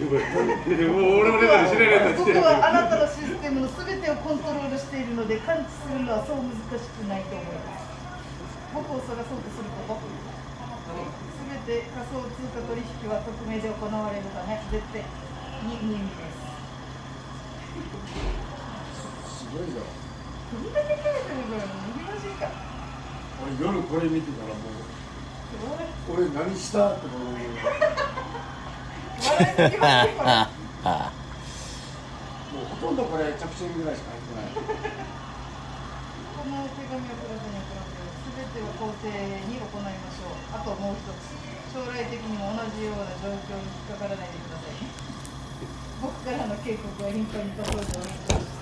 もう俺もレバーで知らないやつここはあなたのシステムのすべてをコントロールしているので感知するのはそう難しくないと思います僕を探そうとすることすべて仮想通貨取引は匿名で行われるため絶対に無意味です。すごいよどんだけ書いてるから難しいか俺夜これ見てたらもう俺何した？って思う笑いすぎますよこれもうほとんどこれ着信ぐらいしか入ってないこの手紙をプラスに送らせすべてを公正に行いましょうあともう一つ将来的にも同じような状況に引っかからないでください僕からの警告は頻繁にパトロールをお願いします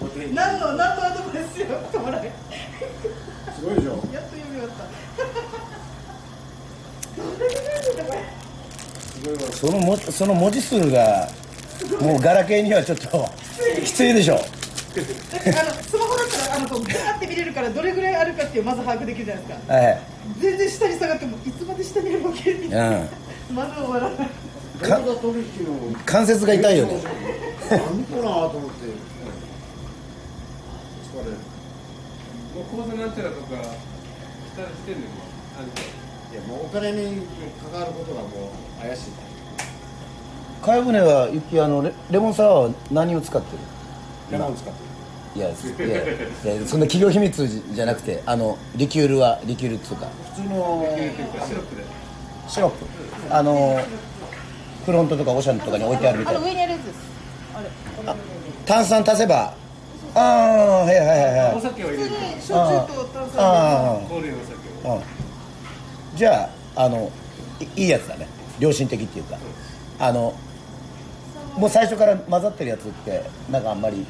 これ何の何のアドバイスよともらえすごいでしょ。やっと読み終わった。どんだけ書いてたこれそのもその文字数がもうガラケーにはちょっときついでしょ。だってあのスマホだったらあのこうガーって見れるからどれぐらいあるかっていうまず把握できるじゃないですか。はい全然下に下がってもいつまで下にあるわけみたいな。うん。まだ終わらない。関節が痛いよね。何かなと思って。疲れる。もう口座なんちゃらとかしたしてんのよ。あんたいやもうお金に関わることがもう怪しい。かやぶねはゆきあのレレモンサワーは何を使ってる？レモン使ってる。いやいやいやそんな企業秘密じゃなくてあのリキュールはリキュールっつうか。普通のっていうかシロップで。シロップ。あのフロントとかオシャンとかに置いてあるみたいな。あの上にあるやつです。あれあ炭酸足せば。ああはいはいはいはい。お酒を入れる。普通に焼酎と炭あ酸氷のお酒を。じゃああのいいいやつだね良心的っていうかあのもう最初から混ざってるやつってなんかあんまり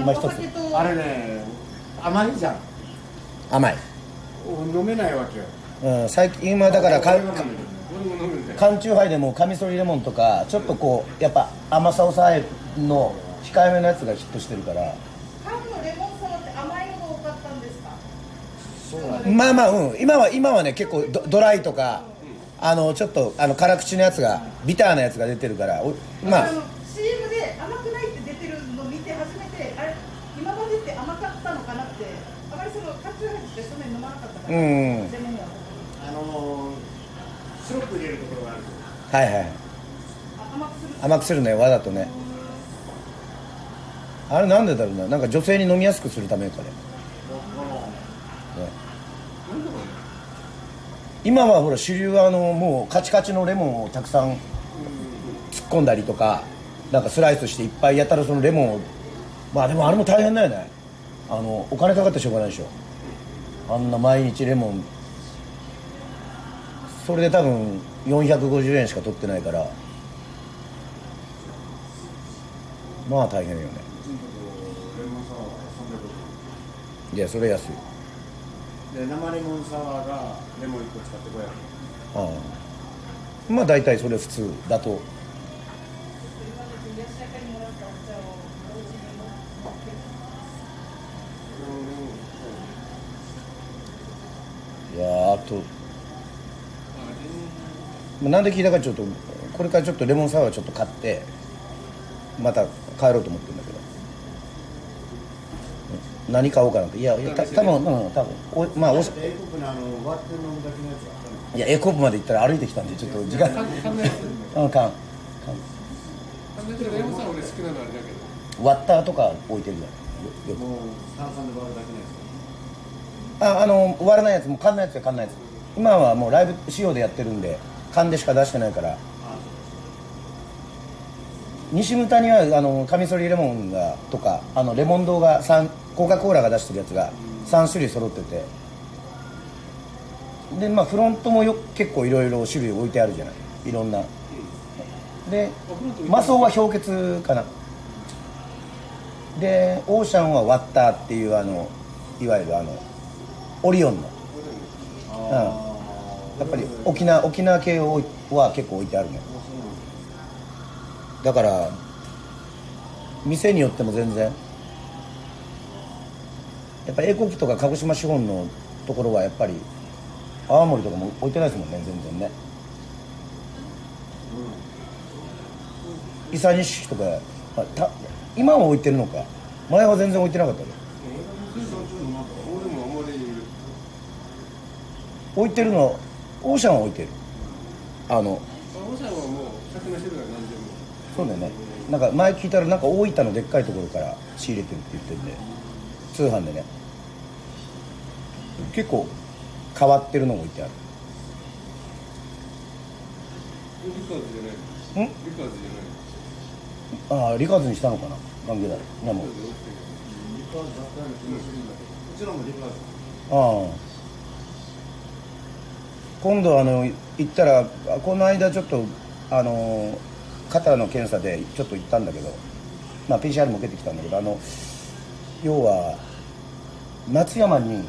今一つ。あれね甘いじゃん。甘い、飲めないわけよ。うん、最近今だからか缶チューハイでもカミソリレモンとかちょっとこうやっぱ甘さ抑えの控えめのやつがヒットしてるから。缶のレモンサワーって甘いのが多かったんですか？まあまあうん。今は今はね結構ドドライとかあのちょっとあの辛口のやつがビターなやつが出てるからおまあの CM で甘くないって出てるのを見て初めてあれ今までって甘かったのかなってあまりそのカチューハイってそんなに飲まなかったから、うん。レモンはあのシロップ入れるところがあるはいはい。あ甘くする。甘くするねわざとね。あれなんでだろうな。なんか女性に飲みやすくするためかねね今はほら主流はあのもうカチカチのレモンをたくさん突っ込んだりとかなんかスライスしていっぱいやったらそのレモンをまあでもあれも大変だよね。あのお金かかってしょうがないでしょ。あんな毎日レモン。それで多分450円しか取ってないから。まあ大変よね。うちのとこレモンサワーは300いやそれ安い。円で生レモンサワーがレモン1個使って500円。ああ。まあ大体それ普通だと。いやあと。まあなんで聞いたかちょっとこれからちょっとレモンサワーちょっと買ってまた帰ろうと思ってるんだけど。何買おうかなっていやいやた多分うん多分おまあおいやエコープまで行ったら歩いてきたんでちょっと時間。うん缶割ったとか置いてるじゃん。ああの割らないやつも缶のやつや缶のやつ。今はもうライブ仕様でやってるんで缶でしか出してないから。西牟田にはあのカミソリレモンがとかあのレモン堂が三コカ・コーラが出してるやつが3種類揃ってて。でまあフロントもよ結構いろいろ種類置いてあるじゃない。いろんな。でマソは氷結かな。でオーシャンはワッターっていうあのいわゆるあのオリオンの。あやっぱり沖縄沖縄系は結構置いてあるねだから店によっても全然やっぱ英国とか鹿児島資本のところはやっぱり泡盛とかも置いてないですもんね全然ね。伊佐西とかあた今は置いてるのか。前は全然置いてなかったね俺もあんまり置いてるのオーシャンは置いてる。あのあおさんはもう客のしてるから何でも。そうだよね。なんか前聞いたらなんか大分のでっかいところから仕入れてるって言ってんで通販でね結構変わってるのも置いてある。リカーズじゃないん？リカーズじゃないああリカーズにしたのかな？関係だいやも。うリカーズ雑貨屋の気がするんだけど。うちらもリカーズ。ああ今度あの行ったらあこの間ちょっとあの肩の検査でちょっと行ったんだけど、まあ、PCR も受けてきたんだけどあの要は松山に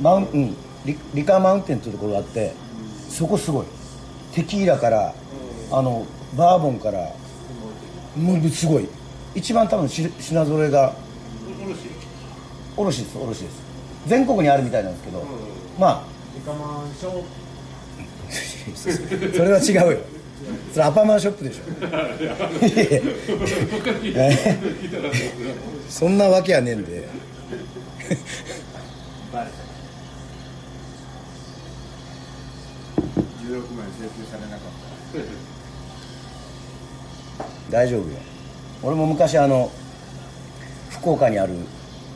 マウン、うん、リリカーマウンテンっていうところがあってそこすごい。テキーラからあのバーボンからもうすごい。一番多分し品揃えが卸です卸です。全国にあるみたいなんですけど、まリカマンショーあそれは違うよ。それアパマンショップでしょ。そんなわけやねえんでバレた16枚請求されなかった大丈夫よ。俺も昔あの福岡にある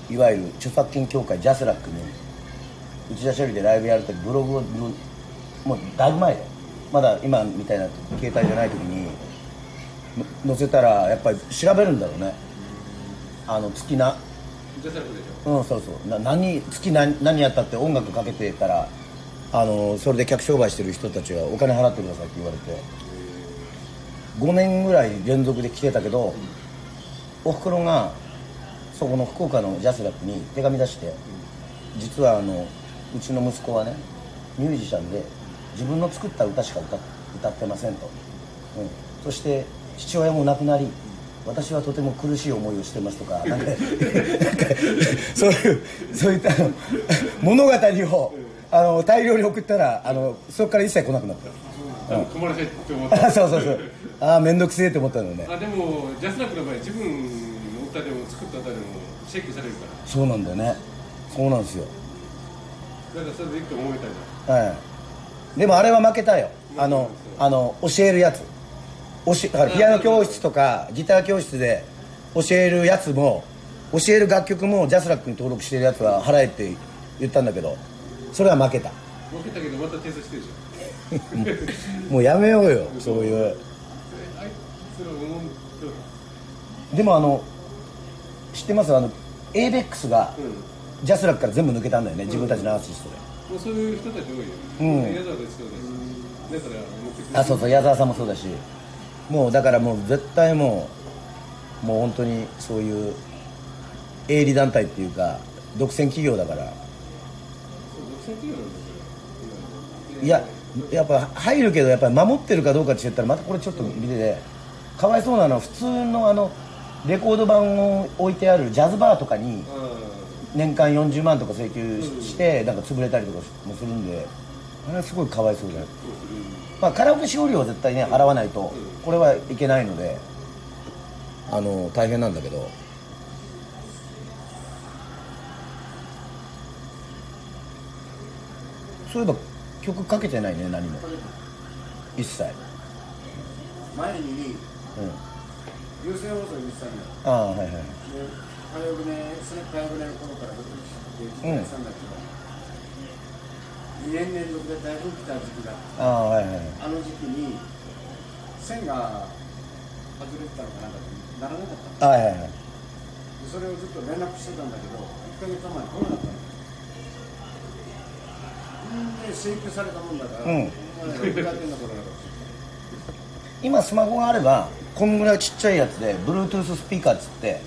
いわゆる著作権協会ジャスラックに内田処理でライブやるときブログをもうだいぶ前でまだ今みたいな携帯じゃない時に載せたらやっぱり調べるんだろうね。あの月なうんそうそう。な何月何何やったって音楽かけてたらあのそれで客商売してる人たちがお金払ってくださいって言われて。5年ぐらい連続で来てたけど、おふくろがそこの福岡のジャスラックに手紙出して、実はあのうちの息子はねミュージシャンで自分の作った歌しか歌歌ってませんと、うん、そして父親も亡くなり私はとても苦しい思いをしてますとかなんか そういうそういった物語をあの大量に送ったらあのそこから一切来なくなった。うん困らせって思った。あそうそうそう。ああ面倒くせえって思ったのね。あでもジャスラックの場合自分の歌でも作った歌でもチェックされるかそうなんだよね。そうなんですよ。らだからそれでいいと思えたじゃん。はい。でもあれは負けたよ。あのあの教えるやつ教えだからピアノ教室とかギター教室で教えるやつも教える楽曲もジャスラックに登録してるやつは払えって言ったんだけどそれは負けた。負けたけどまた提出してるでしょもうやめようよそういう。でもあの知ってます？あの ABEX がうん。ジャスラックから全部抜けたんだよね自分たちのアーティストで。もうそういう人たち多いよ。うん。矢沢ですそうだし。だから、あそうそう矢沢さんもそうだしもうだからもう絶対もうもう本当にそういう営利団体っていうか独占企業だから。いややっぱ入るけどやっぱり守ってるかどうかって言ったらまたこれちょっと見ててかわいそうなのは普通のあのレコード盤を置いてあるジャズバーとかにあ年間40万とか請求してなんか潰れたりとかもするんであれはすごいかわいそうじゃないまあカラオケ使用料は絶対ね払わないとこれはいけないのであの大変なんだけど。そういえば曲かけてないね何も。一切。前にうん。優先放送にしたんだよ。ああはいはいで火曜日ね火曜の頃からずっと知ってたんだけど、2年連続で台風来た時期がああはいはい。あの時期に線が外れてたのかなんかならなかった。はいはいはい。でそれをずっと連絡してたんだけど1ヶ月前に来なかったの。んで請求されたもんだから、うん。今スマホがあればこんぐらいちっちゃいやつで Bluetooth スピーカーっつって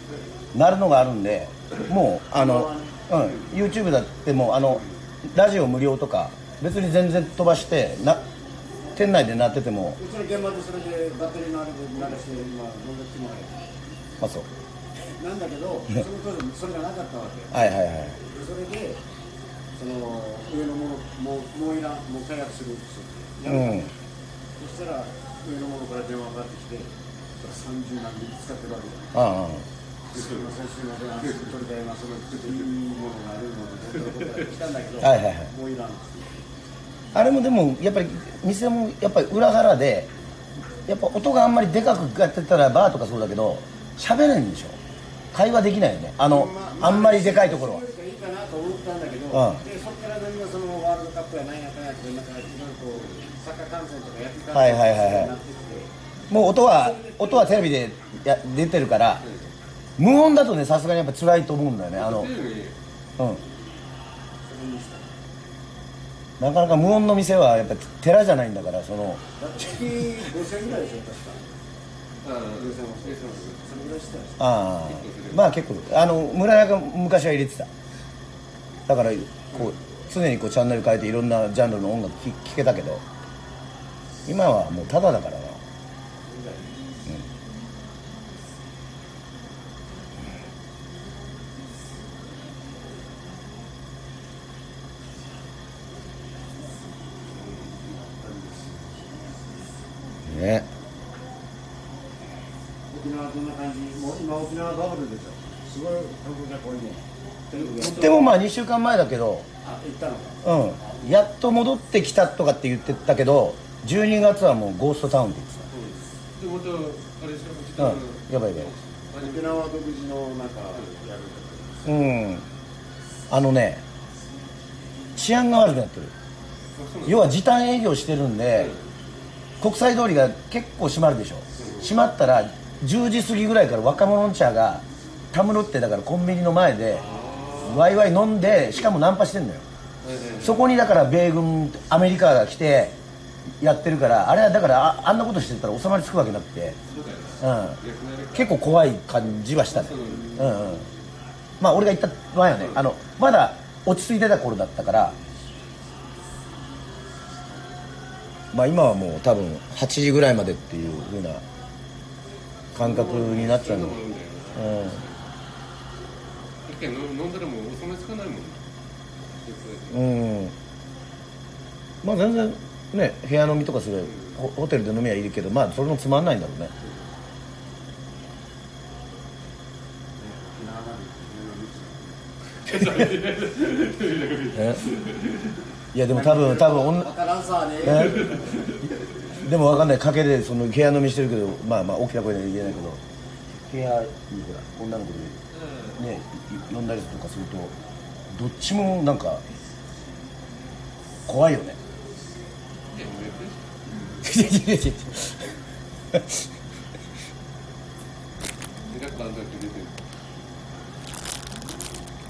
鳴るのがあるんでもうあの、うん、YouTube だってもうあのラジオ無料とか別に全然飛ばしてな店内で鳴ってても。うちの現場でそれでバッテリーのあれで鳴らして今乗ってもらえまあそう。てなんだけどその当時それがなかったわけ。はいはいはい。でそれでその上のものもうもういらんもう解約するって言ってやめたのうん。そしたら上のものから電話がかかってきて30何人使ってるわけだ。ああでその最終まであそこ取りたいなそのちょっといいものがあるのでどうぞどうぞ来たん。だけどはいはいはい。もういらんあれもでもやっぱり店もやっぱり裏腹でやっぱ音があんまりでかくやってたらバーとかそうだけど喋れんでしょ。会話できないよね。あのあんまりでかいところは。いいかなと思ったんだけど、うんでそこから何がそのワールドカップやなんやかんやとかなんかいろいろこうサッカー観戦とか野球観戦はいはいはいはいなってきてもう音は音はテレビでや出てるから無音だとねさすがにやっぱ辛いと思うんだよね。あのうん。なかなか無音の店はやっぱ寺じゃないんだからその。だって月5000ぐらいでしょ確かああ5000もそれぐらいしてたでしああ。まあ結構あの村屋が昔は入れてた。だからこう常にこうチャンネル変えていろんなジャンルの音楽聴聴けたけど今はもうタダだからなね。沖縄どんな感じ。もう今沖縄バブルでしょ。すごい観光客多いね。テレビででもまあ2週間前だけどあ行ったのか。うんやっと戻ってきたとかって言ってたけど12月はもうゴーストタウンって言ってでまたあれでしょ北たうん。やばいやばい。沖縄独自のなんかやるうん。あのね治安が悪くなってる。要は時短営業してるんで国際通りが結構閉まるでしょ。閉まったら10時過ぎぐらいから若者の茶がたむろってだからコンビニの前でワイワイ飲んでしかもナンパしてんのよ。そこにだから米軍アメリカが来てやってるからあれはだからああんなことしてたら収まりつくわけなくて、そうん、結構怖い感じはしたね。そううんうん。まあ俺が言った前はねあのまだ落ち着いてた頃だったからまあ今はもう多分8時ぐらいまでっていう風な感覚になっちゃうの。うん。うん。一回飲んだらもう収まりつかないもんうんまあ全然ね部屋飲みとかするホテルで飲みはいるけどまあそれもつまんないんだろうね。え いやでも多分多分女わからんさね。え？でもわかんない賭けでその部屋飲みしてるけどまあまあ大きな声では言えないけど部屋にほら女の子でねい呼んだりとかするとどっちもなんか怖いよね